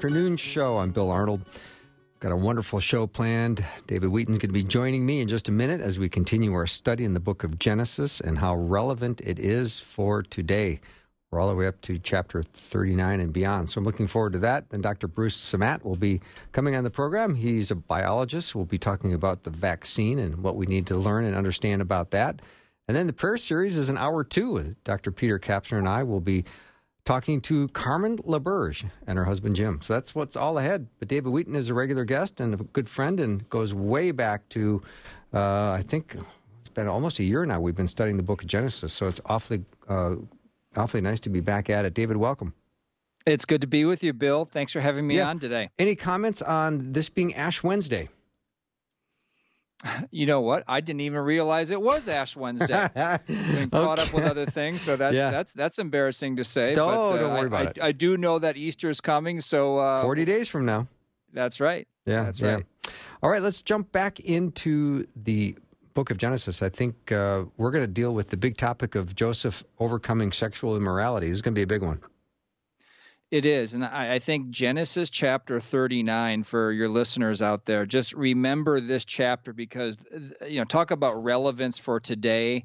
Afternoon show. I'm Bill Arnold. Got a wonderful show planned. David Wheaton's going to be joining me in just a minute as we continue our study in the book of Genesis and how relevant it is for today. We're all the way up to chapter 39 and beyond. So I'm looking forward to that. Then Dr. Bruce Simat will be coming on the program. He's a biologist. We'll be talking about the vaccine and what we need to learn and understand about that. And then the prayer series is an hour two. Dr. Peter Kapsner and I will be talking to Carmen LaBerge and her husband Jim. So that's what's all ahead. But David Wheaton is a regular guest and a good friend and goes way back to, uh, I think it's been almost a year now we've been studying the book of Genesis. So it's awfully, uh, awfully nice to be back at it. David, welcome. It's good to be with you, Bill. Thanks for having me yeah. on today. Any comments on this being Ash Wednesday? you know what? I didn't even realize it was Ash Wednesday. Been caught okay. up with other things, so that's yeah. that's that's embarrassing to say. No, but, uh, don't worry about I, it. I, I, do know that Easter is coming, so uh, forty days from now. That's right. Yeah, that's yeah. right. All right, let's jump back into the book of Genesis. I think uh, we're going to deal with the big topic of Joseph overcoming sexual immorality. This is going to be a big one. It is. And I, I, think Genesis chapter 39 for your listeners out there, just remember this chapter because, you know, talk about relevance for today.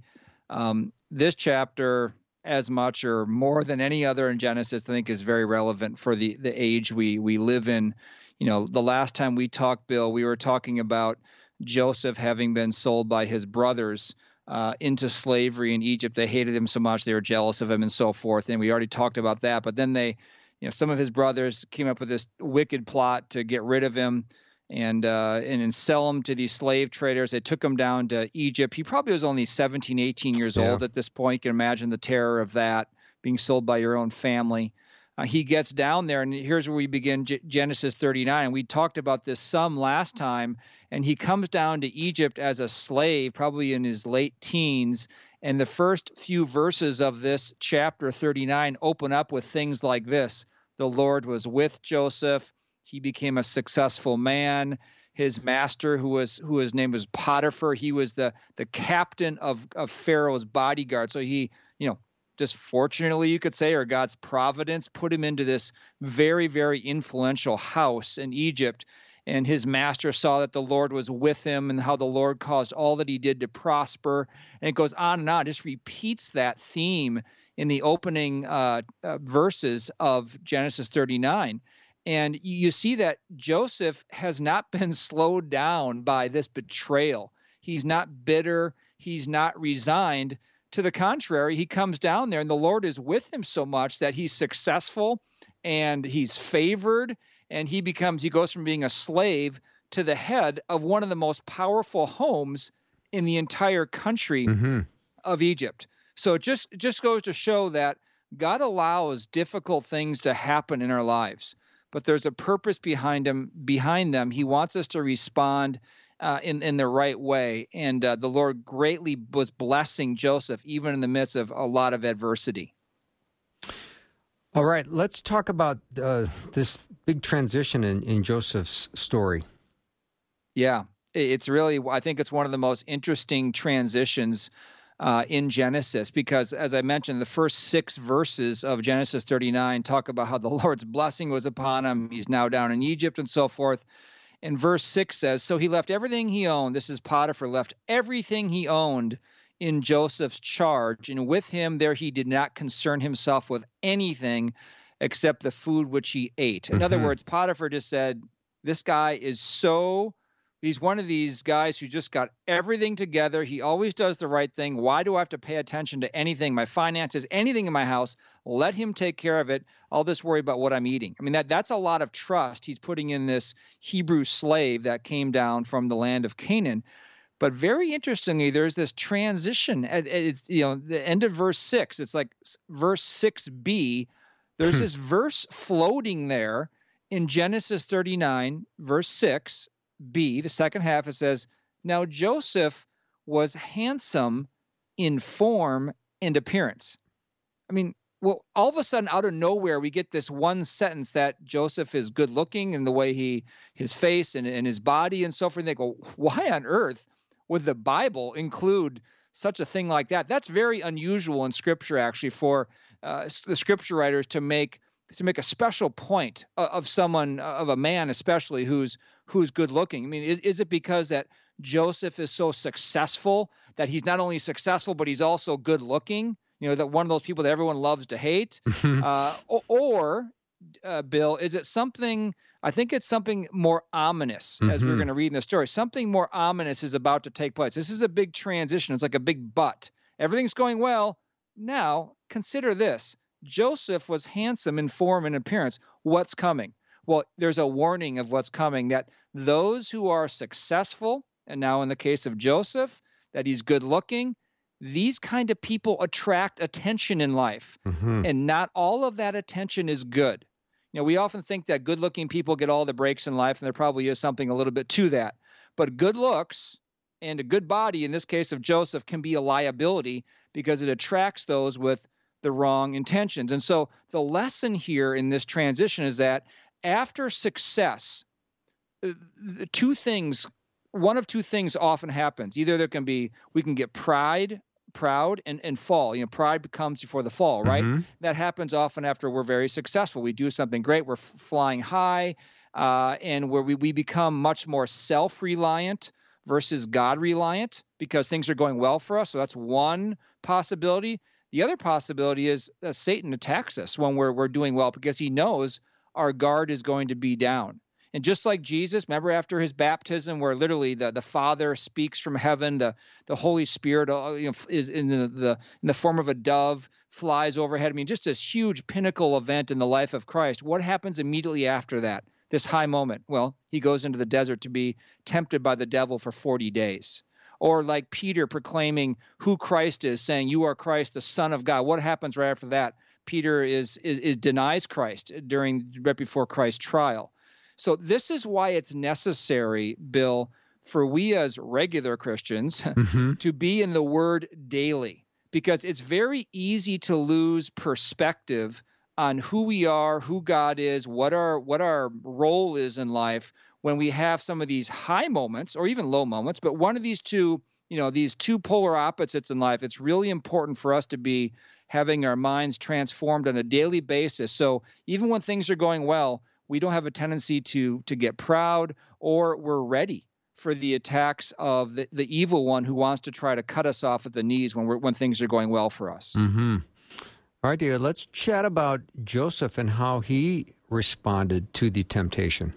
Um, this chapter, as much or more than any other in Genesis, I think is very relevant for the, the age we, we live in. You know, the last time we talked, Bill, we were talking about Joseph having been sold by his brothers. Uh, into slavery in Egypt. They hated him so much, they were jealous of him and so forth. And we already talked about that. But then they you know some of his brothers came up with this wicked plot to get rid of him and uh, and then sell him to these slave traders. They took him down to Egypt. He probably was only 17, 18 years yeah. old at this point. You can imagine the terror of that being sold by your own family. Uh, he gets down there, and here's where we begin G- Genesis 39. We talked about this some last time, and he comes down to Egypt as a slave, probably in his late teens, and the first few verses of this chapter 39 open up with things like this The Lord was with Joseph. He became a successful man. His master, who was who his name was Potiphar, he was the the captain of, of Pharaoh's bodyguard. So he, you know, just fortunately you could say, or God's providence, put him into this very, very influential house in Egypt and his master saw that the Lord was with him and how the Lord caused all that he did to prosper. And it goes on and on, it just repeats that theme in the opening uh, uh, verses of Genesis 39. And you see that Joseph has not been slowed down by this betrayal. He's not bitter, he's not resigned. To the contrary, he comes down there and the Lord is with him so much that he's successful and he's favored and he becomes he goes from being a slave to the head of one of the most powerful homes in the entire country mm-hmm. of Egypt. So it just it just goes to show that God allows difficult things to happen in our lives, but there's a purpose behind them. Behind them, He wants us to respond uh, in in the right way. And uh, the Lord greatly was blessing Joseph even in the midst of a lot of adversity. All right, let's talk about uh, this big transition in, in Joseph's story. Yeah, it's really, I think it's one of the most interesting transitions uh, in Genesis because, as I mentioned, the first six verses of Genesis 39 talk about how the Lord's blessing was upon him. He's now down in Egypt and so forth. And verse 6 says, So he left everything he owned. This is Potiphar, left everything he owned in Joseph's charge, and with him there he did not concern himself with anything except the food which he ate. In mm-hmm. other words, Potiphar just said, This guy is so, he's one of these guys who just got everything together. He always does the right thing. Why do I have to pay attention to anything, my finances, anything in my house? Let him take care of it. I'll just worry about what I'm eating. I mean, that, that's a lot of trust he's putting in this Hebrew slave that came down from the land of Canaan. But very interestingly, there's this transition. It's you know the end of verse six. It's like verse six b. There's hmm. this verse floating there in Genesis 39, verse six b. The second half it says, "Now Joseph was handsome in form and appearance." I mean, well, all of a sudden, out of nowhere, we get this one sentence that Joseph is good looking and the way he, his face and, and his body and so forth. And they go, why on earth would the Bible include such a thing like that? That's very unusual in Scripture, actually, for uh, the Scripture writers to make to make a special point of someone of a man, especially who's who's good looking. I mean, is is it because that Joseph is so successful that he's not only successful but he's also good looking? You know, that one of those people that everyone loves to hate, uh, or, or uh, Bill, is it something I think it's something more ominous mm-hmm. as we're mm-hmm. going to read in the story. Something more ominous is about to take place. This is a big transition. It's like a big but. Everything's going well. Now, consider this Joseph was handsome in form and appearance. What's coming? Well, there's a warning of what's coming that those who are successful, and now in the case of Joseph, that he's good looking, these kind of people attract attention in life. Mm-hmm. And not all of that attention is good. You know, we often think that good looking people get all the breaks in life, and there probably is something a little bit to that. But good looks and a good body, in this case of Joseph, can be a liability because it attracts those with the wrong intentions. And so the lesson here in this transition is that after success, uh, the two things one of two things often happens. Either there can be we can get pride proud and, and fall. You know, pride becomes before the fall, right? Mm-hmm. That happens often after we're very successful. We do something great, we're f- flying high, uh, and where we, we become much more self reliant versus God reliant because things are going well for us. So that's one possibility. The other possibility is uh, Satan attacks us when we're, we're doing well because he knows our guard is going to be down. And just like Jesus, remember after his baptism, where literally the, the Father speaks from heaven, the, the Holy Spirit uh, you know, is in the, the in the form of a dove, flies overhead. I mean, just this huge pinnacle event in the life of Christ. What happens immediately after that? This high moment. Well, he goes into the desert to be tempted by the devil for 40 days. Or like Peter proclaiming who Christ is, saying, You are Christ, the Son of God. What happens right after that? Peter is, is, is denies Christ during right before Christ's trial. So this is why it's necessary, Bill, for we as regular Christians mm-hmm. to be in the Word daily, because it's very easy to lose perspective on who we are, who God is, what our what our role is in life when we have some of these high moments or even low moments, but one of these two, you know, these two polar opposites in life, it's really important for us to be having our minds transformed on a daily basis. So even when things are going well, we don't have a tendency to to get proud or we're ready for the attacks of the, the evil one who wants to try to cut us off at the knees when we're when things are going well for us. Mm-hmm. All right, dear. Let's chat about Joseph and how he responded to the temptation.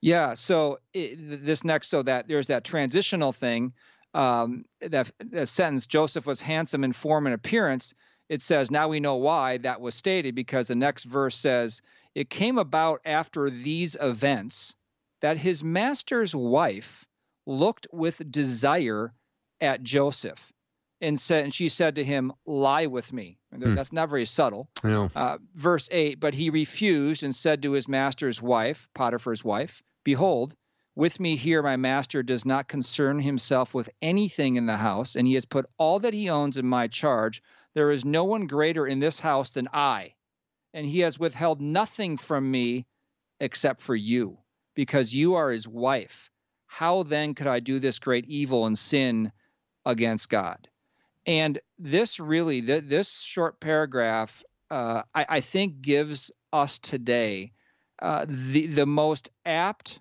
Yeah. So it, this next, so that there's that transitional thing. Um, that, that sentence, Joseph was handsome in form and appearance. It says, now we know why that was stated because the next verse says, it came about after these events that his master's wife looked with desire at Joseph and said, and she said to him, "Lie with me." Hmm. That's not very subtle. Uh, verse eight. But he refused and said to his master's wife, Potiphar's wife, "Behold, with me here, my master does not concern himself with anything in the house, and he has put all that he owns in my charge. There is no one greater in this house than I." and he has withheld nothing from me except for you, because you are his wife. How then could I do this great evil and sin against God? And this really, th- this short paragraph, uh, I, I, think, gives us today uh, the the most apt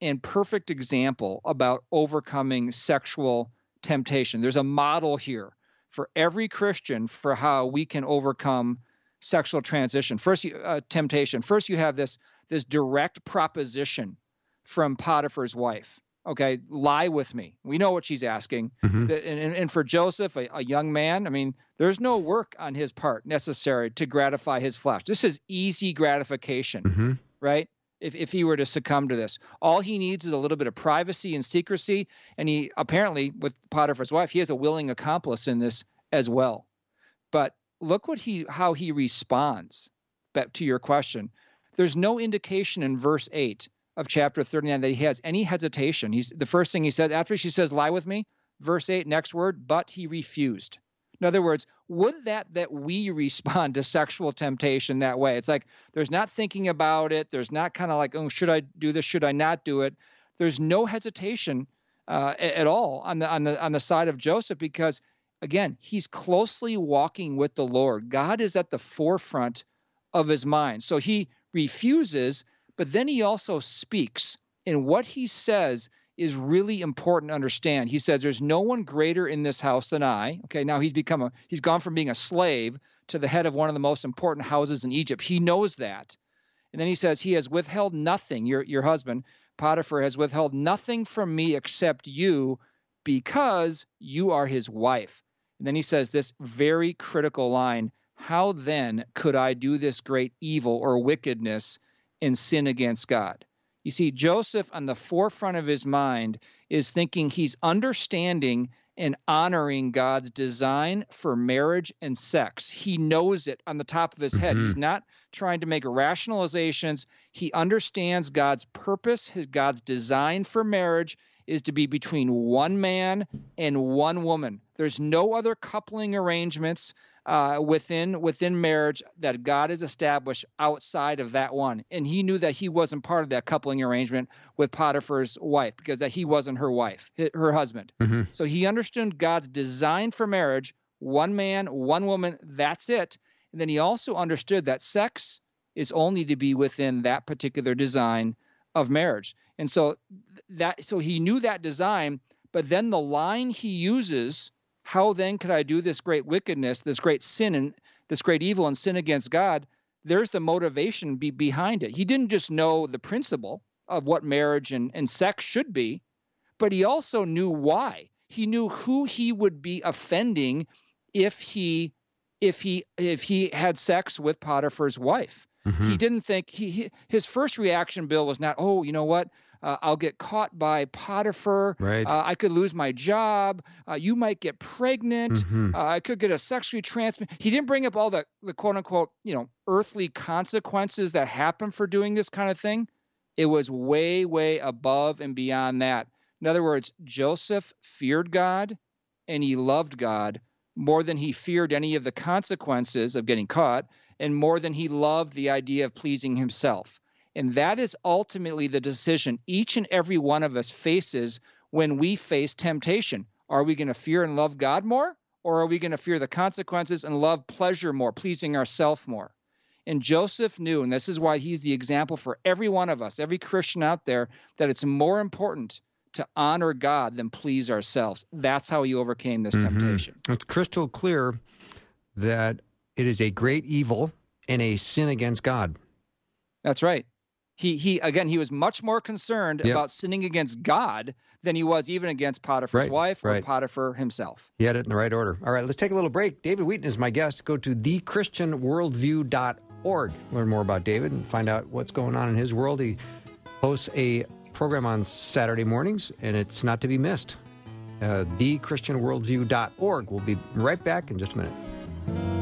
and perfect example about overcoming sexual temptation. There's a model here for every Christian for how we can overcome sexual transition. First, you, uh, temptation. First, you have this this direct proposition from Potiphar's wife. Okay, lie with me. We know what she's asking. Mm-hmm. And, and, for Joseph, a, a, young man, I mean, there's no work on his part necessary to gratify his flesh. This is easy gratification, mm-hmm. right? if, if he were to succumb to this. All he needs is a little bit of privacy and secrecy. And he apparently, with Potiphar's wife, he has a willing accomplice in this as well. But look what he how he responds back to your question. There's no indication in verse 8 of chapter 39 that he has any hesitation. He's the first thing he says after she says, Lie with me, verse 8, next word, but he refused. In other words, would that that we respond to sexual temptation that way? It's like there's not thinking about it. There's not kind of like, oh, should I do this? Should I not do it? There's no hesitation uh, at all on the on the on the side of Joseph because again, he's closely walking with the Lord. God is at the forefront of his mind. So he refuses, but then he also speaks. And what he says is really important to understand. He says, There's no one greater in this house than I. Okay, now he's become a he's gone from being a slave to the head of one of the most important houses in Egypt. He knows that. And then he says, He has withheld nothing, your your husband, Potiphar, has withheld nothing from me except you, because you are his wife. And then he says this very critical line How then could I do this great evil or wickedness and sin against God? You see, Joseph, on the forefront of his mind, is thinking he's understanding and honoring God's design for marriage and sex. He knows it on the top of his head. Mm-hmm. He's not trying to make rationalizations. He understands God's purpose, his God's design for marriage is to be between one man and one woman. There's no other coupling arrangements uh, within within marriage that God has established outside of that one. And he knew that he wasn't part of that coupling arrangement with Potiphar's wife because that he wasn't her wife, her husband. Mm-hmm. So he understood God's design for marriage: one man, one woman. That's it. And then he also understood that sex is only to be within that particular design of marriage. And so that so he knew that design, but then the line he uses how then could I do this great wickedness, this great sin, and this great evil and sin against God? There's the motivation be behind it. He didn't just know the principle of what marriage and, and sex should be, but he also knew why. He knew who he would be offending if he if he if he had sex with Potiphar's wife. Mm-hmm. He didn't think he, he his first reaction, Bill, was not, oh, you know what? Uh, I'll get caught by Potiphar. Right. Uh, I could lose my job. Uh, you might get pregnant. Mm-hmm. Uh, I could get a sexually transmitted. He didn't bring up all the, the quote unquote, you know, earthly consequences that happen for doing this kind of thing. It was way, way above and beyond that. In other words, Joseph feared God and he loved God more than he feared any of the consequences of getting caught and more than he loved the idea of pleasing himself. And that is ultimately the decision each and every one of us faces when we face temptation. Are we going to fear and love God more? Or are we going to fear the consequences and love pleasure more, pleasing ourselves more? And Joseph knew, and this is why he's the example for every one of us, every Christian out there, that it's more important to honor God than please ourselves. That's how he overcame this mm-hmm. temptation. It's crystal clear that it is a great evil and a sin against God. That's right he he again he was much more concerned yep. about sinning against God than he was even against Potiphar's right, wife or right. Potiphar himself. He had it in the right order. All right, let's take a little break. David Wheaton is my guest. Go to thechristianworldview.org. Learn more about David and find out what's going on in his world. He hosts a program on Saturday mornings, and it's not to be missed. Uh, thechristianworldview.org. We'll be right back in just a minute.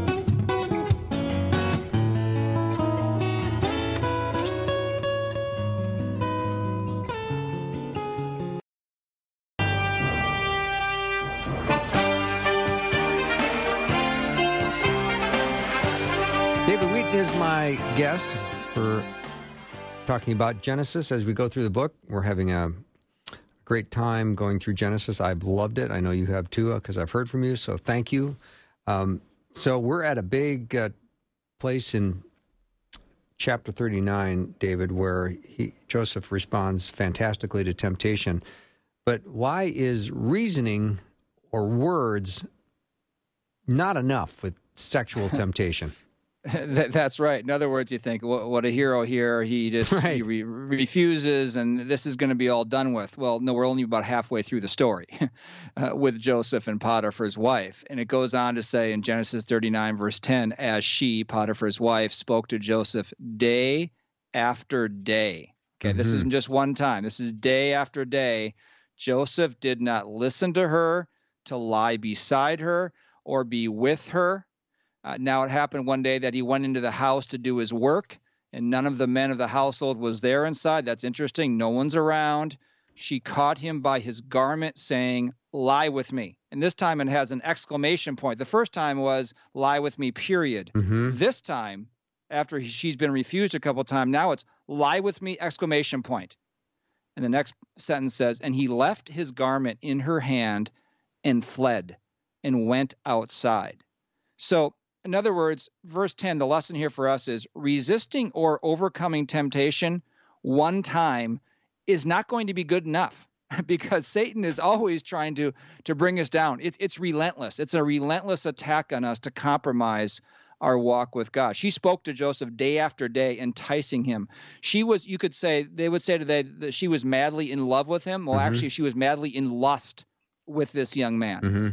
Guest. We're talking about Genesis as we go through the book. We're having a great time going through Genesis. I've loved it. I know you have too, because I've heard from you. So thank you. Um, so we're at a big uh, place in chapter 39, David, where he, Joseph responds fantastically to temptation. But why is reasoning or words not enough with sexual temptation? that, that's right. In other words, you think, what, what a hero here. He just right. he re- refuses, and this is going to be all done with. Well, no, we're only about halfway through the story uh, with Joseph and Potiphar's wife. And it goes on to say in Genesis 39, verse 10, as she, Potiphar's wife, spoke to Joseph day after day. Okay, mm-hmm. this isn't just one time. This is day after day. Joseph did not listen to her, to lie beside her, or be with her. Uh, now it happened one day that he went into the house to do his work, and none of the men of the household was there inside. That's interesting. No one's around. She caught him by his garment, saying, Lie with me. And this time it has an exclamation point. The first time was, Lie with me, period. Mm-hmm. This time, after she's been refused a couple times, now it's, Lie with me, exclamation point. And the next sentence says, And he left his garment in her hand and fled and went outside. So in other words, verse 10, the lesson here for us is resisting or overcoming temptation one time is not going to be good enough because Satan is always trying to to bring us down. It's it's relentless. It's a relentless attack on us to compromise our walk with God. She spoke to Joseph day after day, enticing him. She was, you could say, they would say today that she was madly in love with him. Well, mm-hmm. actually, she was madly in lust with this young man. Mm-hmm.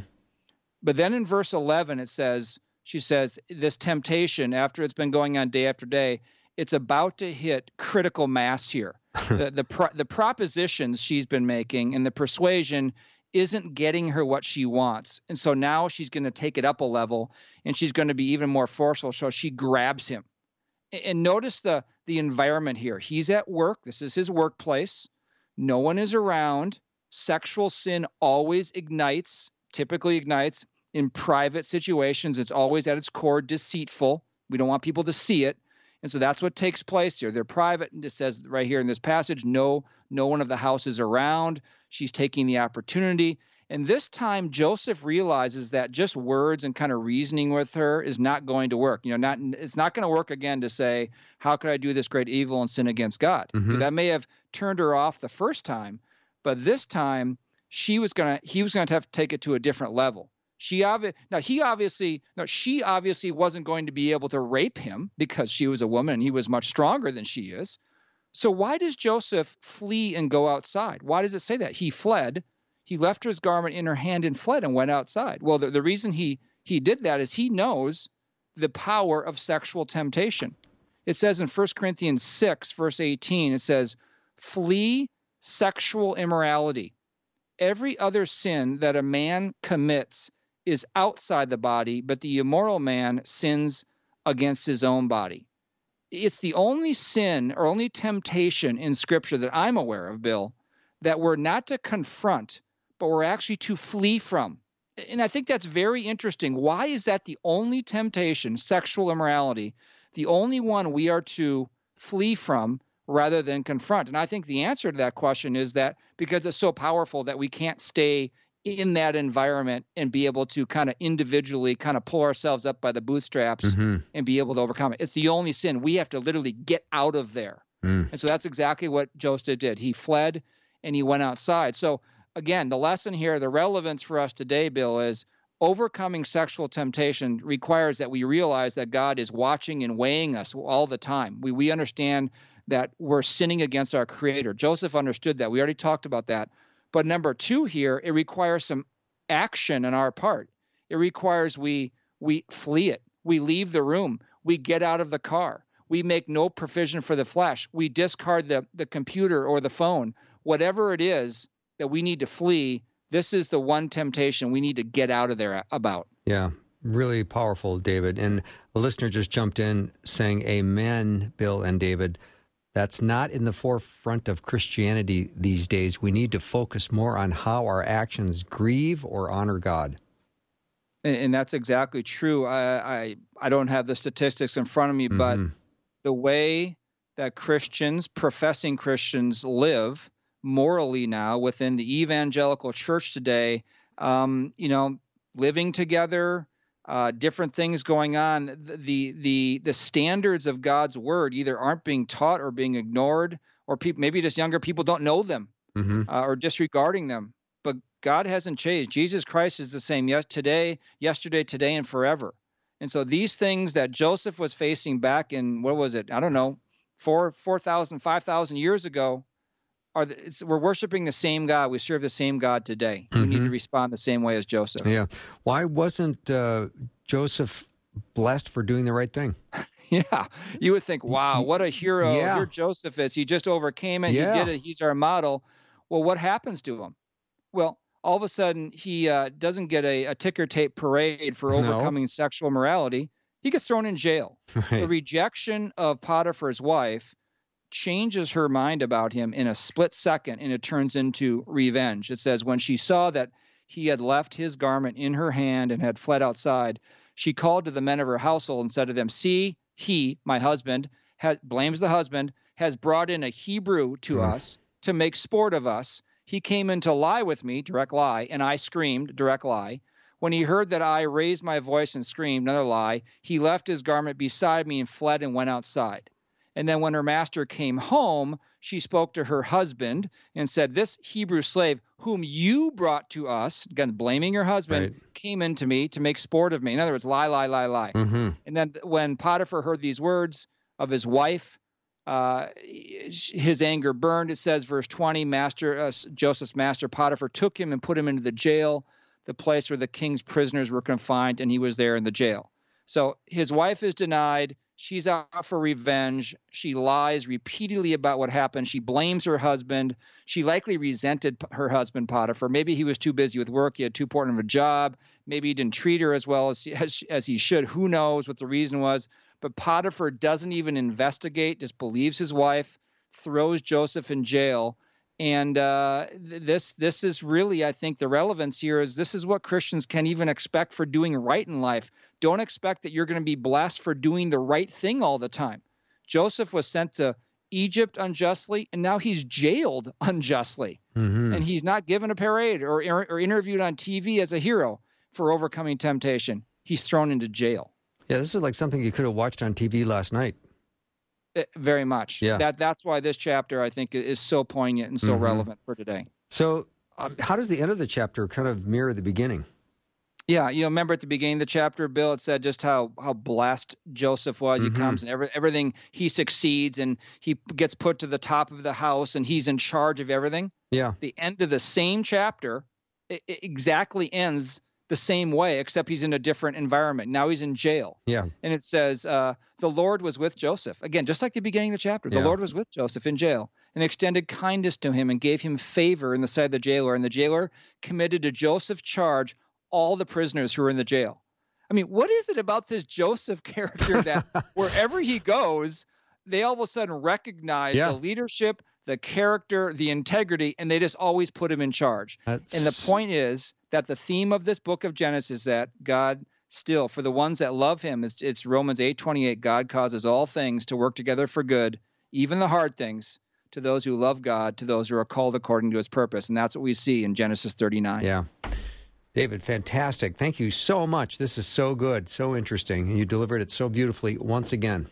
But then in verse 11, it says, she says, this temptation, after it's been going on day after day, it's about to hit critical mass here. the the, pro, the propositions she's been making and the persuasion isn't getting her what she wants. And so now she's going to take it up a level and she's going to be even more forceful. So she grabs him. And notice the the environment here. He's at work. This is his workplace. No one is around. Sexual sin always ignites, typically ignites in private situations. It's always at its core deceitful. We don't want people to see it. And so that's what takes place here. They're private, and it says right here in this passage, no, no one of the house is around. She's taking the opportunity. And this time, Joseph realizes that just words and kind of reasoning with her is not going to work. You know, not it's not going to work again to say, "How could I do this great evil and sin against God?" Mm-hmm. That may have turned her off the first time, but this time she was gonna he was going to have to take it to a different level. She obvi- now he obviously no she obviously wasn't going to be able to rape him because she was a woman and he was much stronger than she is. So why does Joseph flee and go outside? Why does it say that? He fled. He left his garment in her hand and fled and went outside. Well, the, the reason he he did that is he knows the power of sexual temptation. It says in 1 Corinthians 6 verse 18 it says flee sexual immorality. Every other sin that a man commits is outside the body, but the immoral man sins against his own body. It's the only sin or only temptation in Scripture that I'm aware of, Bill, that we're not to confront, but we're actually to flee from. And I think that's very interesting. Why is that the only temptation, sexual immorality, the only one we are to flee from rather than confront? And I think the answer to that question is that because it's so powerful that we can't stay in that environment and be able to kind of individually kind of pull ourselves up by the bootstraps mm-hmm. and be able to overcome it. It's the only sin. We have to literally get out of there. Mm. And so that's exactly what Joseph did. He fled and he went outside. So again, the lesson here, the relevance for us today, Bill, is overcoming sexual temptation requires that we realize that God is watching and weighing us all the time. We we understand that we're sinning against our creator. Joseph understood that. We already talked about that. But number two here, it requires some action on our part. It requires we we flee it. We leave the room. We get out of the car. We make no provision for the flesh. We discard the, the computer or the phone. Whatever it is that we need to flee, this is the one temptation we need to get out of there about. Yeah, really powerful, David. And a listener just jumped in saying, Amen, Bill and David. That's not in the forefront of Christianity these days. We need to focus more on how our actions grieve or honor God. And, that's exactly true. I, I, I don't have the statistics in front of me, mm-hmm. but the way that Christians, professing Christians, live morally now within the evangelical church today, um, you know, living together, uh, different things going on. The the the standards of God's word either aren't being taught or being ignored, or people maybe just younger people don't know them mm-hmm. uh, or disregarding them. But God hasn't changed. Jesus Christ is the same yes today, yesterday, today, and forever. And so these things that Joseph was facing back in what was it? I don't know, four four thousand, five thousand years ago are the, we're worshiping the same God. We serve the same God today. Mm-hmm. We need to mm-hmm. respond the same way as Joseph. Yeah. Why wasn't uh, Joseph blessed for doing the right thing? Yeah, you would think, wow, what a hero Yeah. here Joseph is. He just overcame it. Yeah. He did it. He's our model. Well, what happens to him? Well, all of a sudden, he uh, doesn't get a, a ticker tape parade for No. overcoming sexual morality. He gets thrown in jail. The rejection of Potiphar's wife changes her mind about him in a split second, and it turns into revenge. It says, when she saw that he had left his garment in her hand and had fled outside, she called to the men of her household and said to them, See, he, my husband, has, blames the husband, has brought in a Hebrew to Mm. us to make sport of us. He came in to lie with me, direct lie, and I screamed, direct lie. When he heard that I raised my voice and screamed, another lie, he left his garment beside me and fled and went outside. And then when her master came home, she spoke to her husband and said, This Hebrew slave, whom you brought to us, again, blaming her husband, Right. came into me to make sport of me. In other words, lie, lie, lie, lie. hmm And then when Potiphar heard these words of his wife, uh, his anger burned. It says, verse 20, Master uh, Joseph's master Potiphar took him and put him into the jail, the place where the king's prisoners were confined, and he was there in the jail. So his wife is denied. She's out for revenge. She lies repeatedly about what happened. She blames her husband. She likely resented her husband, Potiphar. Maybe he was too busy with work. He had too important of a job. Maybe he didn't treat her as well as, as, as he should. Who knows what the reason was? But Potiphar doesn't even investigate, just believes his wife, throws Joseph in jail. And uh, this this is really, I think, the relevance here is this is what Christians can even expect for doing right in life. Don't expect that you're going to be blessed for doing the right thing all the time. Joseph was sent to Egypt unjustly, and now he's jailed unjustly, hmm and he's not given a parade or, or interviewed on TV as a hero for overcoming temptation. He's thrown into jail. Yeah, this is like something you could have watched on TV last night. Eh, Very much. Yeah. That that's why this chapter I think is so poignant and so Mhm. relevant for today. So, um, how does the end of the chapter kind of mirror the beginning? Yeah, you know, remember at the beginning of the chapter, Bill, it said just how how blessed Joseph was. Mhm. He comes and every, everything he succeeds, and he gets put to the top of the house, and he's in charge of everything. Yeah. The end of the same chapter it, it exactly ends the same way, except he's in a different environment. Now he's in jail, Yeah. and it says uh, the Lord was with Joseph again, just like the beginning of the chapter. The Yeah. Lord was with Joseph in jail. And extended kindness to him and gave him favor in the sight of the jailer. And the jailer committed to Joseph's charge all the prisoners who were in the jail. I mean, what is it about this Joseph character that wherever he goes, they all of a sudden recognize Yeah. the leadership, the character, the integrity, and they just always put him in charge. That's, And the point is that the theme of this book of Genesis is that God still, for the ones that love him, it's, it's Romans 8:28, God causes all things to work together for good, even the hard things, to those who love God, to those who are called according to his purpose. And that's what we see in Genesis 39. Yeah. David, fantastic. Thank you so much. This is so good, so interesting, and you delivered it so beautifully once again.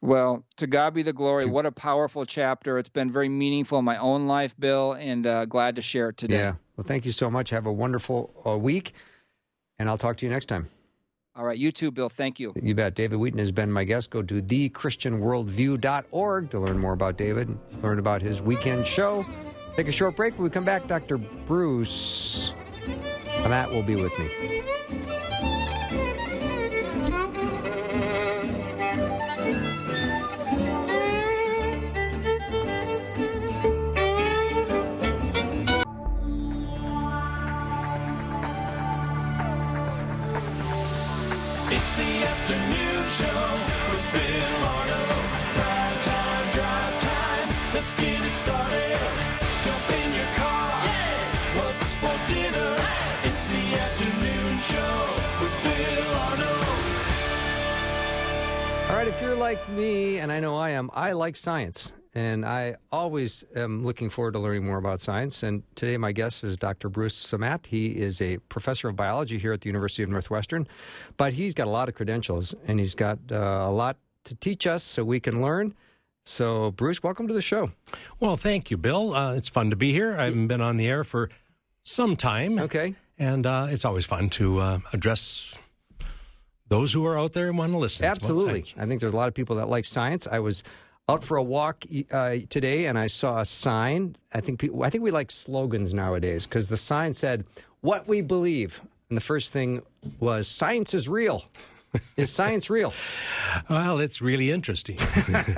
Well, to God be the glory. What a powerful chapter. It's been very meaningful in my own life, Bill, and uh, glad to share it today. Yeah. Well, thank you so much. Have a wonderful uh, week, and I'll talk to you next time. All right, you too, Bill. Thank you. You bet. David Wheaton has been my guest. Go to thechristianworldview.org to learn more about David, and learn about his weekend show. Take a short break. When we come back, Dr. Bruce Matt will be with me. It's the afternoon show with Bill Arnold. Drive time, drive time. Let's get it started. Right, if you're like me, and I know I am, I like science. And I always am looking forward to learning more about science. And today, my guest is Dr. Bruce Simat. He is a professor of biology here at the University of Northwestern, but he's got a lot of credentials and he's got uh, a lot to teach us so we can learn. So, Bruce, welcome to the show. Well, thank you, Bill. Uh, it's fun to be here. I haven't been on the air for some time. Okay. And uh, it's always fun to uh, address those who are out there and want to listen. Absolutely. I think there's a lot of people that like science. I was out for a walk uh, today and I saw a sign. I think people, I think we like slogans nowadays because the sign said "What we believe," and the first thing was "Science is real." Is science real? Well, it's really interesting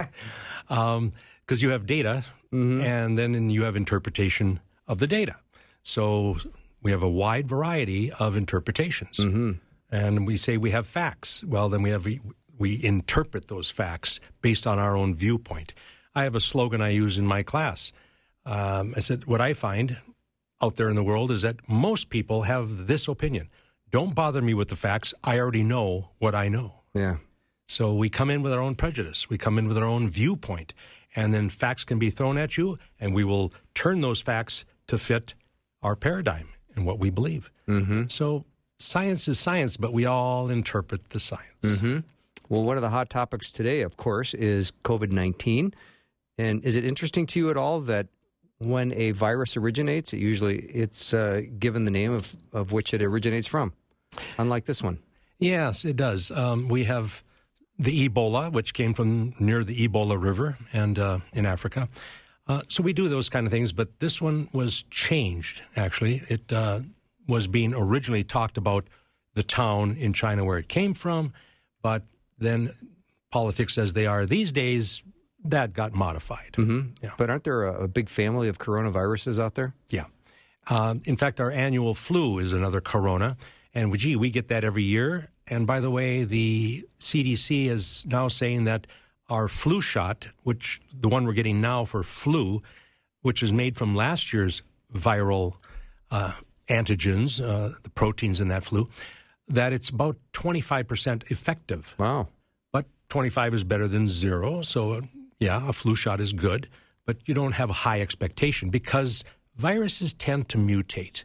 um, because you have data mm-hmm. and then you have interpretation of the data. So we have a wide variety of interpretations. Mm-hmm. And we say we have facts. Well, then we have we interpret those facts based on our own viewpoint. I have a slogan I use in my class. Um, I said, what I find out there in the world is that most people have this opinion. Don't bother me with the facts. I already know what I know. Yeah. So we come in with our own prejudice. We come in with our own viewpoint. And then facts can be thrown at you, and we will turn those facts to fit our paradigm and what we believe. Mm-hmm. So science is science, but we all interpret the science. Well, one of the hot topics today, of course, is COVID 19. And is it interesting to you at all that when a virus originates, it usually it's uh, given the name of, of which it originates from, unlike this one? Yes, it does. Um, we have the Ebola, which came from near the Ebola River and uh, in Africa. Uh, so we do those kind of things, but this one was changed. Actually, it uh, was being originally talked about the town in China where it came from, but then politics, as they are these days, that got modified. Mm-hmm. Yeah. But aren't there a, a big family of coronaviruses out there? Yeah. Um, in fact, our annual flu is another corona. And we- gee, we get that every year. And by the way, the CDC is now saying that our flu shot, which the one we're getting now for flu, which is made from last year's viral uh, antigens, uh, the proteins in that flu, that it's about 25% effective Wow. but 25 is better than zero. So, uh, yeah, a flu shot is good, but you don't have a high expectation because viruses tend to mutate.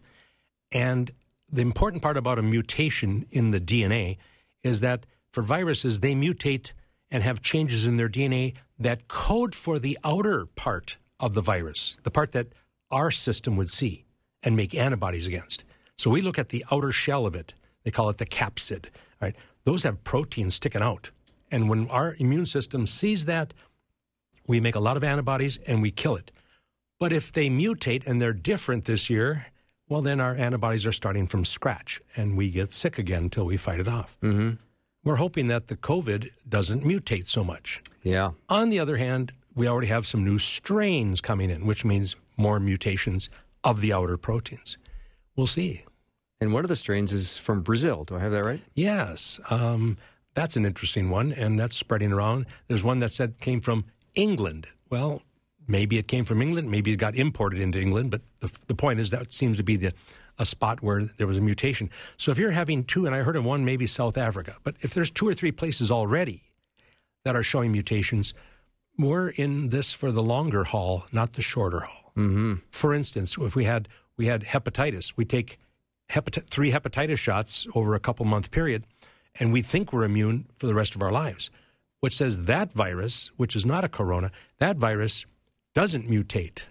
And the important part about a mutation in the DNA is that for viruses, they mutate and have changes in their DNA that code for the outer part of the virus, the part that our system would see and make antibodies against. So we look at the outer shell of it. They call it the capsid. Right? Those have proteins sticking out. And when our immune system sees that, we make a lot of antibodies and we kill it. But if they mutate and they're different this year, well, then our antibodies are starting from scratch and we get sick again until we fight it off. Mm-hmm. We're hoping that the COVID doesn't mutate so much. Yeah. On the other hand, we already have some new strains coming in, which means more mutations of the outer proteins. We'll see. And one of the strains is from Brazil. Do I have that right? Yes, um, that's an interesting one, and that's spreading around. There's one that said came from England. Well, maybe it came from England, maybe it got imported into England, but the, the point is that seems to be the a spot where there was a mutation. So if you're having two, and I heard of one, maybe South Africa, but if there's two or three places already that are showing mutations, we're in this for the longer haul, not the shorter haul. Mm-hmm. For instance, if we had we had hepatitis, we take hepati- three hepatitis shots over a couple month period, and we think we're immune for the rest of our lives. Which says that virus, which is not a corona, that virus doesn't mutate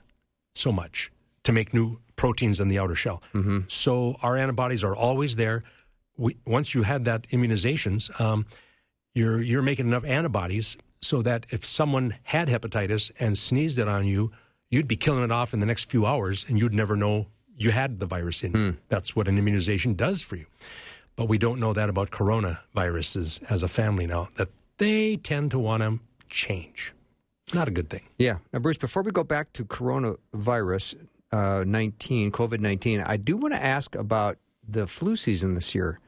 so much to make new proteins in the outer shell. So our antibodies are always there. We, once you had that immunizations, um, you're you're making enough antibodies so that if someone had hepatitis and sneezed it on you, you'd be killing it off in the next few hours, and you'd never know you had the virus in. you. That's what an immunization does for you. But we don't know that about coronaviruses as a family now. That they tend to want to change. Not a good thing. Yeah. Now, Bruce, before we go back to coronavirus uh, 19, COVID 19, I do want to ask about the flu season this year.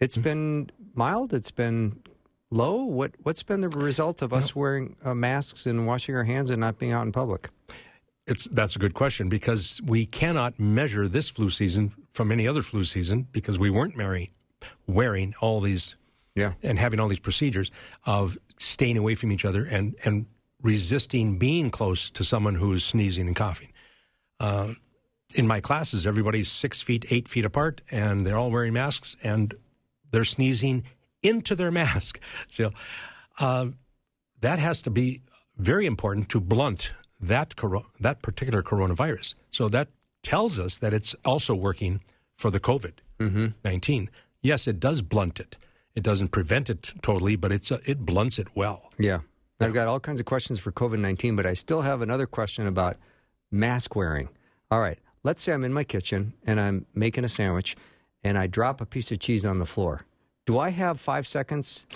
It's been mild, it's been low. What, what's been the result of us wearing uh, masks and washing our hands and not being out in public? It's that's a good question because we cannot measure this flu season from any other flu season because we weren't marry, wearing all these Yeah. and having all these procedures of staying away from each other and and resisting being close to someone who is sneezing and coughing. Uh, in my classes, everybody's six feet, eight feet apart, and they're all wearing masks, and they're sneezing into their mask. So uh, that has to be very important to blunt that coro- that particular coronavirus. So that tells us that it's also working for the COVID 19. Yes, it does blunt it. It doesn't prevent it totally, but it's uh, it blunts it well. Yeah. I've got all kinds of questions for COVID 19, but I still have another question about mask wearing. All right. Let's say I'm in my kitchen and I'm making a sandwich and I drop a piece of cheese on the floor. Do I have five seconds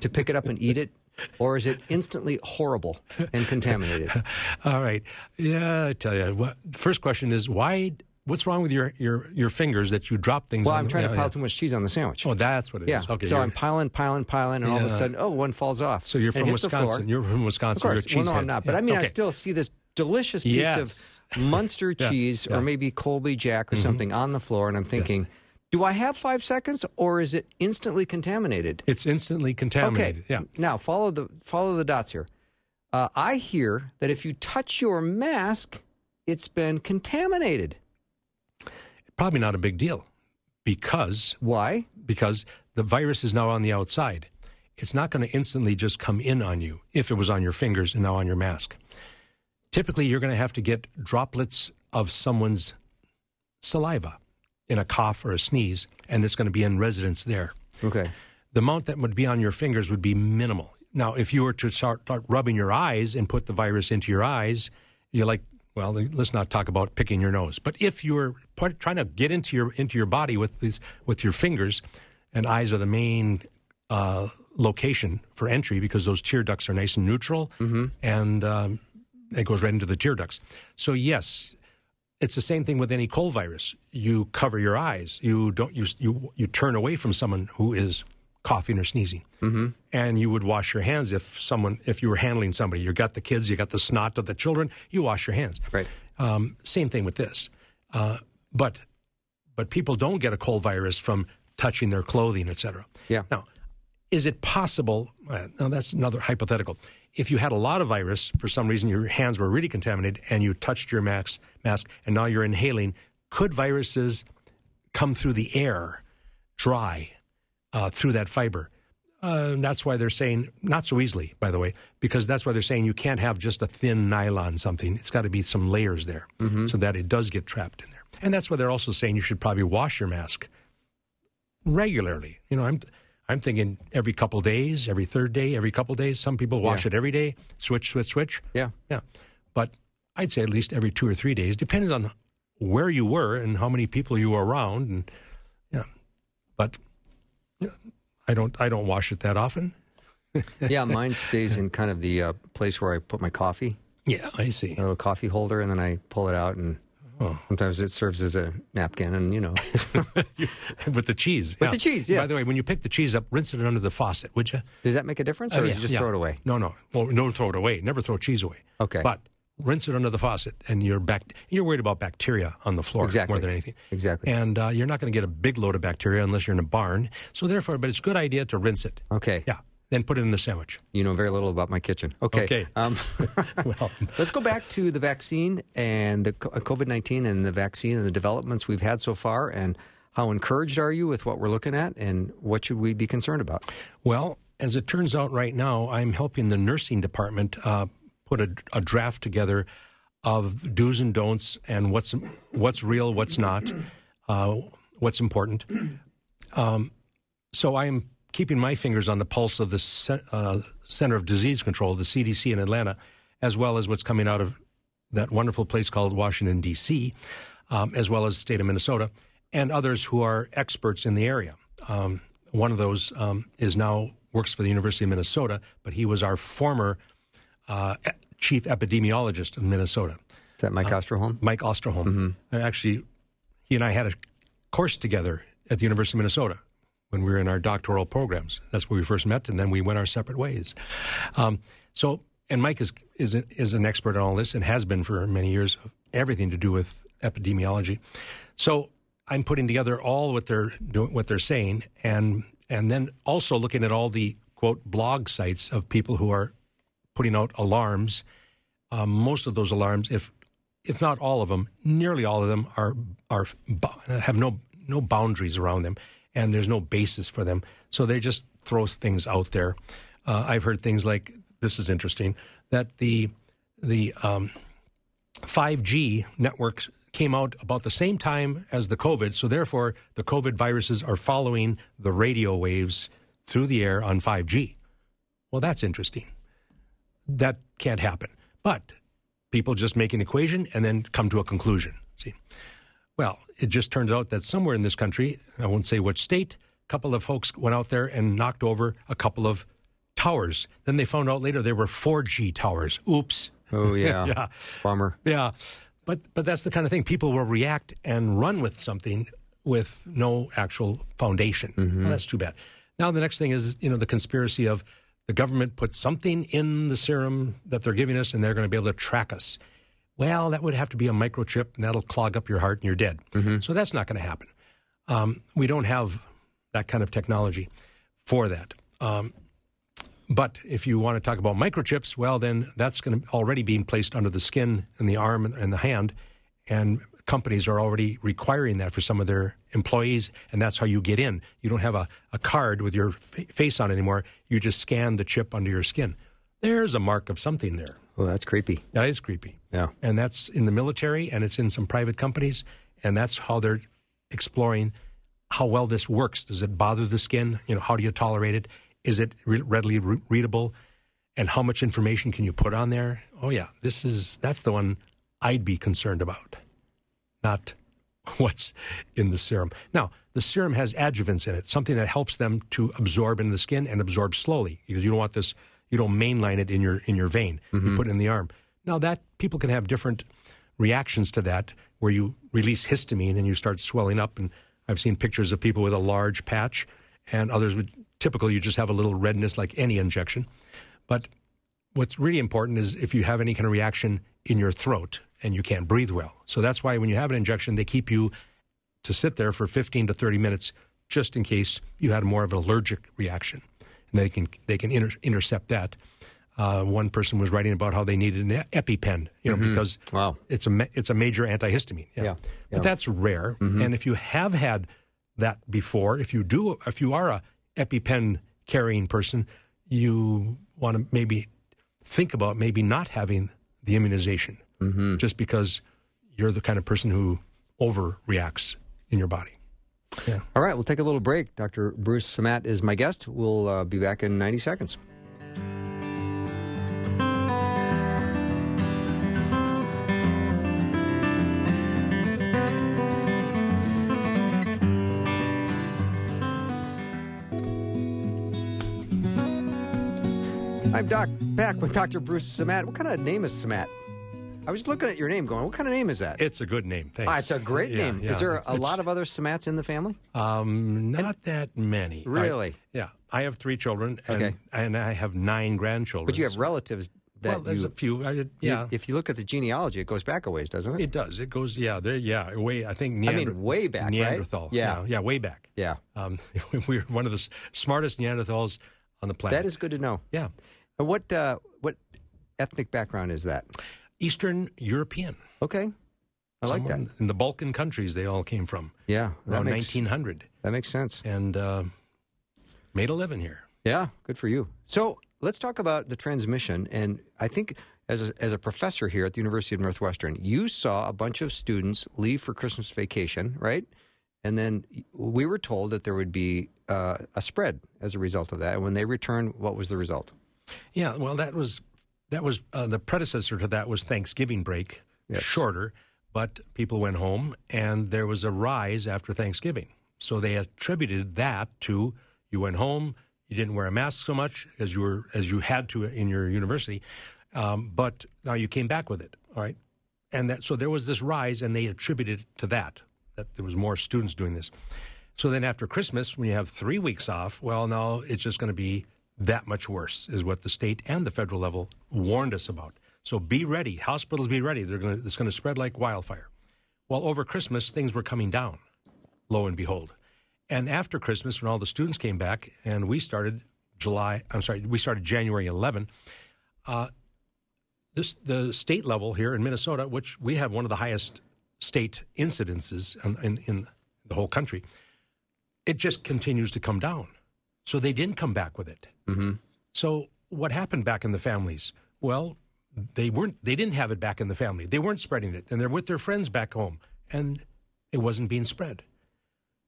to pick it up and eat it? Or is it instantly horrible and contaminated? All right. Yeah, I tell you. What, the first question is why? What's wrong with your, your, your fingers that you drop things? Well, on I'm trying Yeah, to pile yeah. too much cheese on the sandwich. Oh, that's what it is. yeah. Okay. so you're- I'm piling, piling, piling, and all of a sudden, oh, one falls off. so you're from hits the floor. Wisconsin. You're from Of Wisconsin. course. You're a Well, no, I'm not. But Yeah, I mean, I still see this delicious piece Yes. of Munster Yeah, cheese yeah. or maybe Colby Jack or mm-hmm. something on the floor, and I'm thinking, do I have five seconds or is it instantly contaminated? It's instantly contaminated. Okay. Yeah. Now follow the follow the dots here. Uh, I hear that if you touch your mask, it's been contaminated. Probably not a big deal because Why? because the virus is now on the outside. It's not going to instantly just come in on you if it was on your fingers and now on your mask. Typically, you're going to have to get droplets of someone's saliva in a cough or a sneeze, and it's going to be in residence there. Okay. The amount that would be on your fingers would be minimal. Now, if you were to start, start rubbing your eyes and put the virus into your eyes, you're like, well, let's not talk about picking your nose. But if you're trying to get into your into your body with these with your fingers, and eyes are the main uh, location for entry because those tear ducts are nice and neutral, and um, it goes right into the tear ducts. So yes, it's the same thing with any cold virus. You cover your eyes. You don't. You you you turn away from someone who is coughing or sneezing, mm-hmm. and you would wash your hands if someone if you were handling somebody. You got the kids. You got the snot of the children. You wash your hands. Right. Um, same thing with this, uh, but but people don't get a cold virus from touching their clothing, etc. Yeah. Now, is it possible? Uh, now that's another hypothetical. If you had a lot of virus for some reason, your hands were really contaminated, and you touched your mask, mask, and now you're inhaling, could viruses come through the air, dry, uh, through that fiber? Uh, that's why they're saying not so easily, by the way, because that's why they're saying you can't have just a thin nylon something. It's got to be some layers there so that it does get trapped in there. And that's why they're also saying you should probably wash your mask regularly. You know, I'm I'm thinking every couple days, every third day, every couple days. Some people wash Yeah. it every day, switch, switch, switch. Yeah. Yeah, but I'd say at least every two or three days. Depends on where you were and how many people you were around, and yeah. But yeah, I don't I don't wash it that often. Yeah, mine stays in kind of the uh, place where I put my coffee, Yeah, I see. a little coffee holder, and then I pull it out, and Oh. sometimes it serves as a napkin, and you know, With the cheese. With yeah. the cheese, yes. By the way, when you pick the cheese up, rinse it under the faucet, would you? does that make a difference, or does yeah, you just yeah. throw it away? No, no. Well, don't throw it away. Never throw cheese away. Okay. But rinse it under the faucet, and you're back. You're worried about bacteria on the floor Exactly. more than anything. Exactly. And uh, you're not going to get a big load of bacteria unless you're in a barn. So therefore, but it's a good idea to rinse it. Okay. Yeah. Then put it in the sandwich. You know very little about my kitchen. Okay. Okay. Um, Well, let's go back to the vaccine and the COVID 19 and the vaccine and the developments we've had so far. And how encouraged are you with what we're looking at? And what should we be concerned about? well, as it turns out, right now, I'm helping the nursing department uh, put a, a draft together of do's and don'ts and what's what's real, what's not, uh, what's important. Um, so I am keeping my fingers on the pulse of the uh, Center of Disease Control, the CDC in Atlanta, as well as what's coming out of that wonderful place called Washington D.C., um, as well as the state of Minnesota, and others who are experts in the area. Um, one of those um, is now works for the University of Minnesota, but he was our former uh, chief epidemiologist in Minnesota. Is that Mike Osterholm? Mike Osterholm. And Actually, he and I had a course together at the University of Minnesota when we were in our doctoral programs. That's where we first met, and then we went our separate ways. Um, so, and Mike is is is an expert on all this and has been for many years of everything to do with epidemiology. So, I'm putting together all what they're doing, what they're saying, and and then also looking at all the quote blog sites of people who are putting out alarms. Um, most of those alarms, if if not all of them, nearly all of them are are have no no boundaries around them, and there's no basis for them. So they just throw things out there. Uh, I've heard things like this is interesting that the the um, 5G networks came out about the same time as the COVID, so therefore the COVID viruses are following the radio waves through the air on 5G. Well, that's interesting. That can't happen. But people just make an equation and then come to a conclusion. See? Well, it just turns out that somewhere in this country, I won't say which state, a couple of folks went out there and knocked over a couple of towers. Then they found out later they were 4G towers. Oops. Oh yeah, Yeah. bummer. Yeah, but but that's the kind of thing people will react and run with something with no actual foundation. Mm-hmm. Well, that's too bad. Now the next thing is you know the conspiracy of the government put something in the serum that they're giving us and they're going to be able to track us. Well, that would have to be a microchip and that'll clog up your heart and you're dead. So that's not going to happen. Um, we don't have that kind of technology for that. Um, but if you want to talk about microchips, well, then that's going to already being placed under the skin and the arm and the hand, and companies are already requiring that for some of their employees, and that's how you get in. You don't have a, a card with your fa- face on anymore. You just scan the chip under your skin. There's a mark of something there. Oh, that's creepy. That is creepy. Yeah. And that's in the military and it's in some private companies. And that's how they're exploring how well this works. Does it bother the skin? You know, how do you tolerate it? Is it re- readily re- readable? And how much information can you put on there? Oh, yeah. This is, that's the one I'd be concerned about, not what's in the serum. Now, the serum has adjuvants in it, something that helps them to absorb into the skin and absorb slowly because you don't want this, you don't mainline it in your in your vein. You mm-hmm. put it in the arm. Now that people can have different reactions to that, where you release histamine and you start swelling up. And I've seen pictures of people with a large patch, and others would typically you just have a little redness like any injection. But what's really important is if you have any kind of reaction in your throat and you can't breathe well. So that's why when you have an injection, they keep you to sit there for 15 to 30 minutes just in case you had more of an allergic reaction. And they can, they can inter- intercept that. Uh, one person was writing about how they needed an EpiPen, you know, mm-hmm. because Wow. it's a ma- it's a major antihistamine. Yeah, yeah. but that's rare. Mm-hmm. And if you have had that before, if you do, if you are a EpiPen carrying person, you want to maybe think about maybe not having the immunization, mm-hmm. just because you're the kind of person who overreacts in your body. Yeah. All right, we'll take a little break. Dr. Bruce Simat is my guest. We'll uh, be back in 90 seconds. I'm Doc back with Dr. Bruce Simat. What kind of name is Simat? I was looking at your name going, what kind of name is that? It's a good name. Thanks. Ah, it's a great Yeah, name. yeah. Is there a lot of other Simats in the family? Um, not that many. I- Really? yeah. I have three children, and, Okay. and I have nine grandchildren. But you have relatives that well, there's you, a few. I, you- yeah, If you look at the genealogy, it goes back a ways, doesn't it? it does. It goes. Yeah, there. Yeah, way. I think. Neander- I mean, way back, right? Neanderthal. Yeah. yeah, yeah, way back. yeah. Um, we're one of the smartest Neanderthals on the planet. That is good to know. Yeah, And what uh, what ethnic background is that? Eastern European. Okay, I like that. In the Balkan countries, they all came from Yeah, around makes 1900, that makes sense. and uh, made a living here. Yeah, good for you. So let's talk about the transmission. And I think as a, as a professor here at the University of Northwestern, you saw a bunch of students leave for Christmas vacation, right? And then we were told that there would be uh, a spread as a result of that. And when they returned, what was the result? Yeah, well, that was that was uh, the predecessor to that was Thanksgiving break, shorter, but people went home, and there was a rise after Thanksgiving. So they attributed that to you went home, you didn't wear a mask so much as you were as you had to in your university, um, but now you came back with it. All right, and that so there was this rise, and they attributed it to that that there was more students doing this. So then after Christmas, when you have three weeks off, well, now it's just going to be that much worse, is what the state and the federal level warned us about. So be ready. Hospitals be ready. They're to, it's going to spread like wildfire. Well, over Christmas, things were coming down, lo and behold. And after Christmas, when all the students came back, and we started July, I'm sorry, we started January 11, uh, this, the state level here in Minnesota, which we have one of the highest state incidences in, in, in the whole country, it just continues to come down. So they didn't come back with it. Mm-hmm. So what happened back in the families? Well, they weren't. They didn't have it back in the family. They weren't spreading it, and they're with their friends back home, and it wasn't being spread.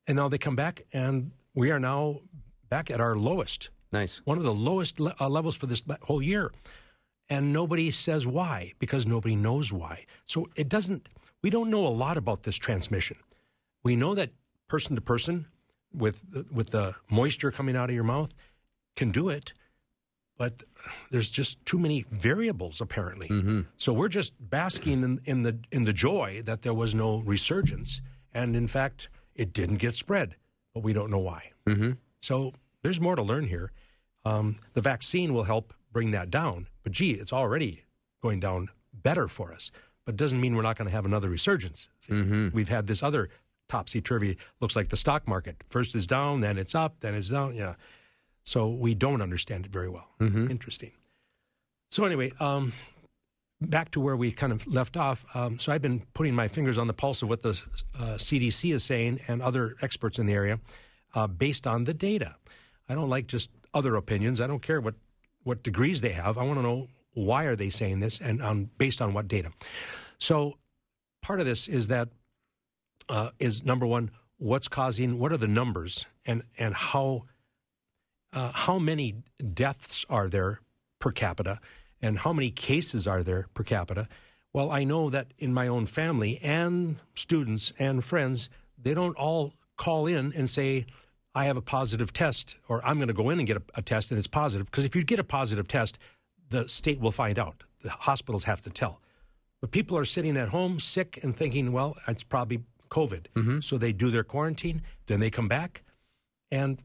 And now they come back, and we are now back at our lowest, Nice. one of the lowest le- uh, levels for this le- whole year. And nobody says why because nobody knows why. So it doesn't. We don't know a lot about this transmission. We know that person to person, with with the moisture coming out of your mouth can do it, but there's just too many variables apparently. So we're just basking in, in the in the joy that there was no resurgence, and in fact, it didn't get spread, but we don't know why. Mm-hmm. So there's more to learn here. Um, the vaccine will help bring that down, but gee, it's already going down better for us. But it doesn't mean we're not going to have another resurgence. See, We've had this other topsy turvy. Looks like the stock market. First is down, then it's up, then it's down. Yeah. So we don't understand it very well. Interesting. So anyway, um, back to where we kind of left off. Um, so I've been putting my fingers on the pulse of what the uh, CDC is saying and other experts in the area, uh, based on the data. I don't like just other opinions. I don't care what what degrees they have. I want to know why are they saying this and on based on what data. So part of this is that uh, is number one, what's causing? What are the numbers and and how uh, how many deaths are there per capita and how many cases are there per capita? Well, I know that in my own family and students and friends, they don't all call in and say, I have a positive test, or I'm going to go in and get a, a test and it's positive. Because if you get a positive test, the state will find out. The hospitals have to tell. But people are sitting at home sick and thinking, well, it's probably COVID. So they do their quarantine, then they come back, and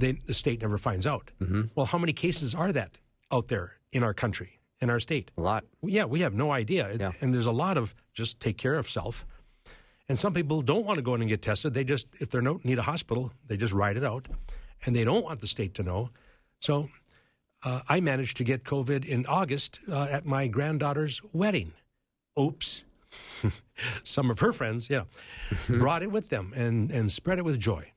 they, the state never finds out. Well, how many cases are that out there in our country, in our state? A lot. Yeah, we have no idea. Yeah. And there's a lot of just take care of self. And some people don't want to go in and get tested. They just, if they don't need a hospital, they just ride it out. And they don't want the state to know. So uh, I managed to get COVID in August uh, at my granddaughter's wedding. Oops. Some of her friends, yeah, brought it with them and, and spread it with joy.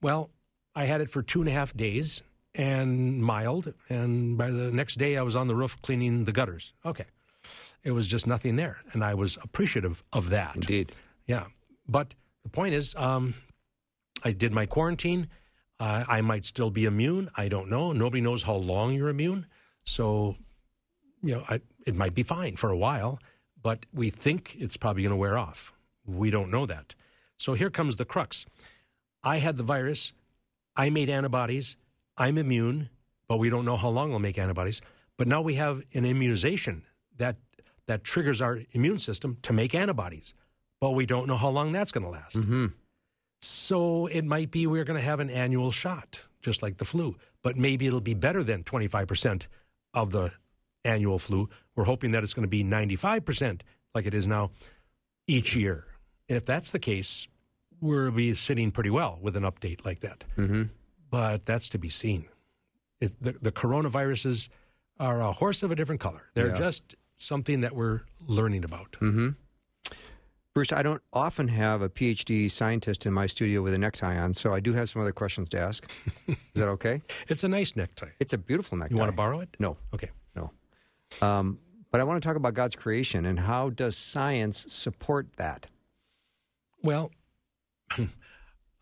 Well, I had it for two and a half days and mild. And by the next day, I was on the roof cleaning the gutters. Okay. It was just nothing there. And I was appreciative of that. Indeed. Yeah. But the point is, um, I did my quarantine. Uh, I might still be immune. I don't know. Nobody knows how long you're immune. So, you know, I, it might be fine for a while, but we think it's probably going to wear off. We don't know that. So here comes the crux. I had the virus. I made antibodies. I'm immune, but we don't know how long I'll make antibodies. But now we have an immunization that that triggers our immune system to make antibodies, but we don't know how long that's going to last. Mm-hmm. So it might be we're going to have an annual shot, just like the flu, but maybe it'll be better than 25% of the annual flu. We're hoping that it's going to be 95% like it is now each year. And if that's the case, we'll be sitting pretty well with an update like that. Mm-hmm. But that's to be seen. It, the, the coronaviruses are a horse of a different color. They're Yeah. just something that we're learning about. Bruce, I don't often have a PhD scientist in my studio with a necktie on, so I do have some other questions to ask. Is that okay? It's a nice necktie. It's a beautiful necktie. You want to borrow it? No, Okay. Um, but I want to talk about God's creation and how does science support that? Well,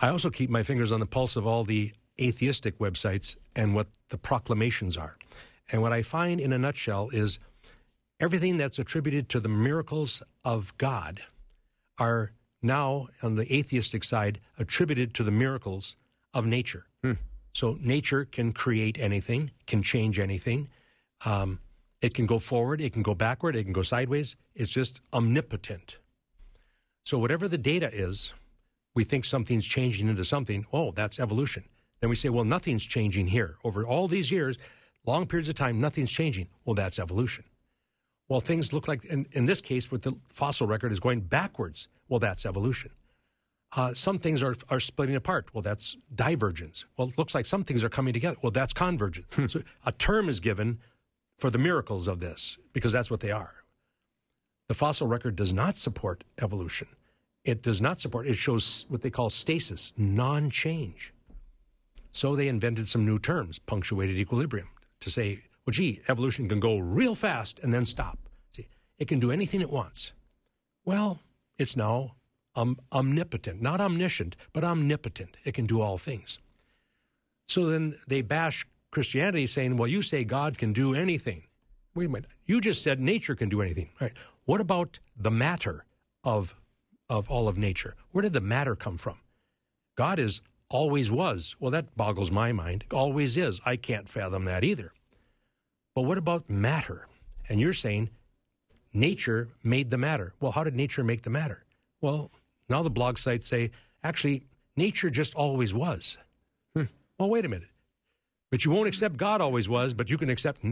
I also keep my fingers on the pulse of all the atheistic websites and what the proclamations are. And what I find in a nutshell is everything that's attributed to the miracles of God are now, on the atheistic side, attributed to the miracles of nature. So nature can create anything, can change anything. Um, it can go forward, it can go backward, it can go sideways. It's just omnipotent. So whatever the data is, we think something's changing into something. Oh, that's evolution. Then we say, well, nothing's changing here. Over all these years, long periods of time, nothing's changing. Well, that's evolution. Well, things look like, in, in this case, with the fossil record, is going backwards. Well, that's evolution. Uh, some things are, are splitting apart. Well, that's divergence. Well, it looks like some things are coming together. Well, that's convergence. So a term is given for the miracles of this because that's what they are. The fossil record does not support evolution. It does not support, it shows what they call stasis, non change. So they invented some new terms, punctuated equilibrium, to say, well, gee, evolution can go real fast and then stop. See, it can do anything it wants. Well, it's now um, omnipotent, not omniscient, but omnipotent. It can do all things. So then they bash Christianity, saying, well, you say God can do anything. Wait a minute. You just said nature can do anything. Right. What about the matter of, of all of nature? Where did the matter come from? God is always was. Well, that boggles my mind. Always is. I can't fathom that either. But what about matter? And you're saying nature made the matter. Well, how did nature make the matter? Well, now the blog sites say actually nature just always was. Hmm. Well, wait a minute. But you won't accept God always was, but you can accept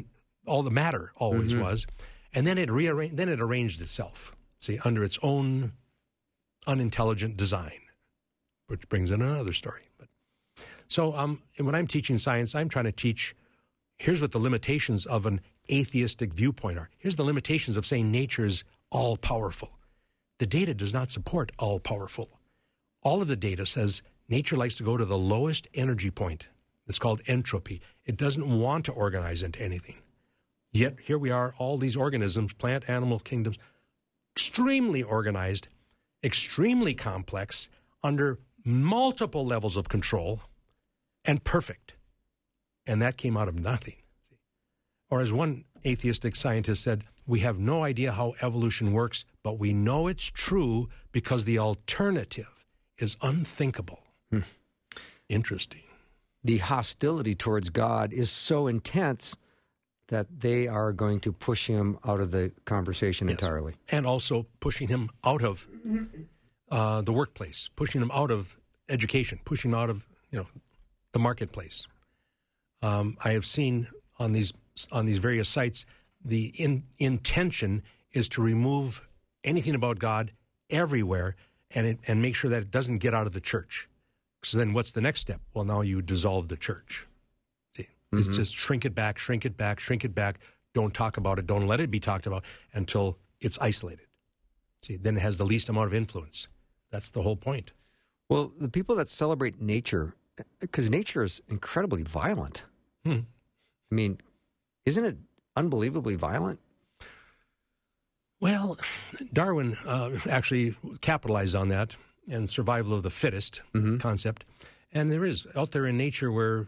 all the matter always was. And then it rearranged then it arranged itself. See, under its own unintelligent design, which brings in another story. But so um, and when I'm teaching science, I'm trying to teach here's what the limitations of an atheistic viewpoint are. Here's the limitations of saying nature is all powerful. The data does not support all powerful. All of the data says nature likes to go to the lowest energy point. It's called entropy. It doesn't want to organize into anything. Yet here we are, all these organisms, plant, animal kingdoms, extremely organized, extremely complex, under multiple levels of control, and perfect. And that came out of nothing. Or as one atheistic scientist said, we have no idea how evolution works, but we know it's true because the alternative is unthinkable. Hmm. Interesting. The hostility towards God is so intense that they are going to push him out of the conversation entirely. and also pushing him out of uh, the workplace, pushing him out of education, pushing him out of you know the marketplace. Um, I have seen on these on these various sites the in, intention is to remove anything about God everywhere and it, and make sure that it doesn't get out of the church. So then, what's the next step? Well, now you dissolve the church. See, it's just shrink it back, shrink it back, shrink it back. Don't talk about it. Don't let it be talked about until it's isolated. See, then it has the least amount of influence. That's the whole point. Well, the people that celebrate nature, because nature is incredibly violent. Hmm. I mean, isn't it unbelievably violent? Well, Darwin uh, actually capitalized on that and survival of the fittest concept. And there is out there in nature where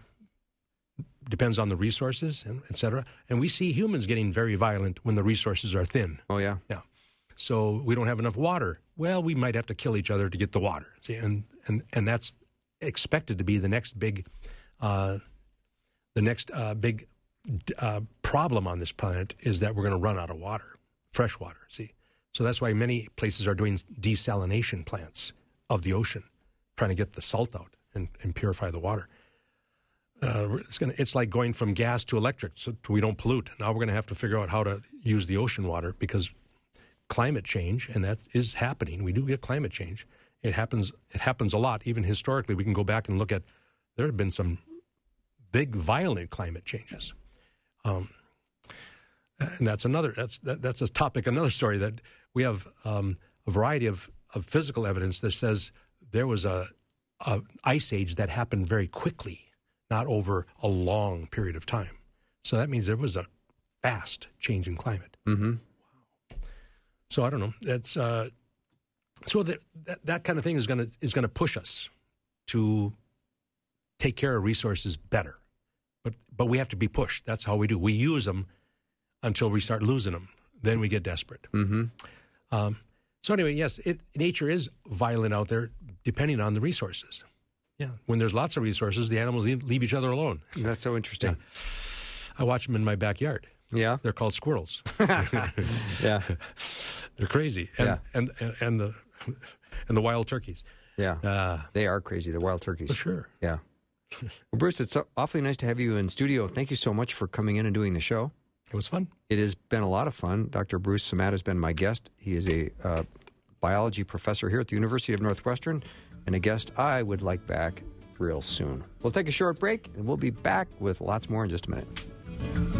depends on the resources and et cetera. And we see humans getting very violent when the resources are thin. Oh, yeah. Yeah. So we don't have enough water. Well, we might have to kill each other to get the water. See, and and and that's expected to be the next big, uh, the next uh, big uh, problem on this planet is that we're going to run out of water, fresh water. See, so that's why many places are doing desalination plants of the ocean, trying to get the salt out and, and purify the water. Uh, it's going it's like going from gas to electric, so we don't pollute. Now we're going to have to figure out how to use the ocean water because climate change, and that is happening. We do get climate change. It happens. It happens a lot. Even historically, we can go back and look at. There have been some big, violent climate changes, um, and that's another. That's that, that's a topic. Another story that we have um, a variety of, of physical evidence that says there was a, a ice age that happened very quickly, not over a long period of time. So that means there was a fast change in climate. Mm-hmm. So I don't know. That's uh, so that, that that kind of thing is going to is going to push us to take care of resources better. But but we have to be pushed. That's how we do. We use them until we start losing them. Then we get desperate. Mm-hmm. Um, so anyway, yes, it, nature is violent out there, depending on the resources. Yeah, when there's lots of resources, the animals leave, leave each other alone. That's so interesting. I watch them in my backyard. Yeah. They're called squirrels. Yeah. They're crazy, and Yeah. and and the and the wild turkeys. Yeah. Uh, They are crazy. The wild turkeys. for sure. Yeah. Well, Bruce, it's awfully nice to have you in studio. Thank you so much for coming in and doing the show. It was fun. It has been a lot of fun. Dr. Bruce Simat has been my guest. He is a uh, biology professor here at the University of Northwestern and a guest I would like back real soon. We'll take a short break and we'll be back with lots more in just a minute.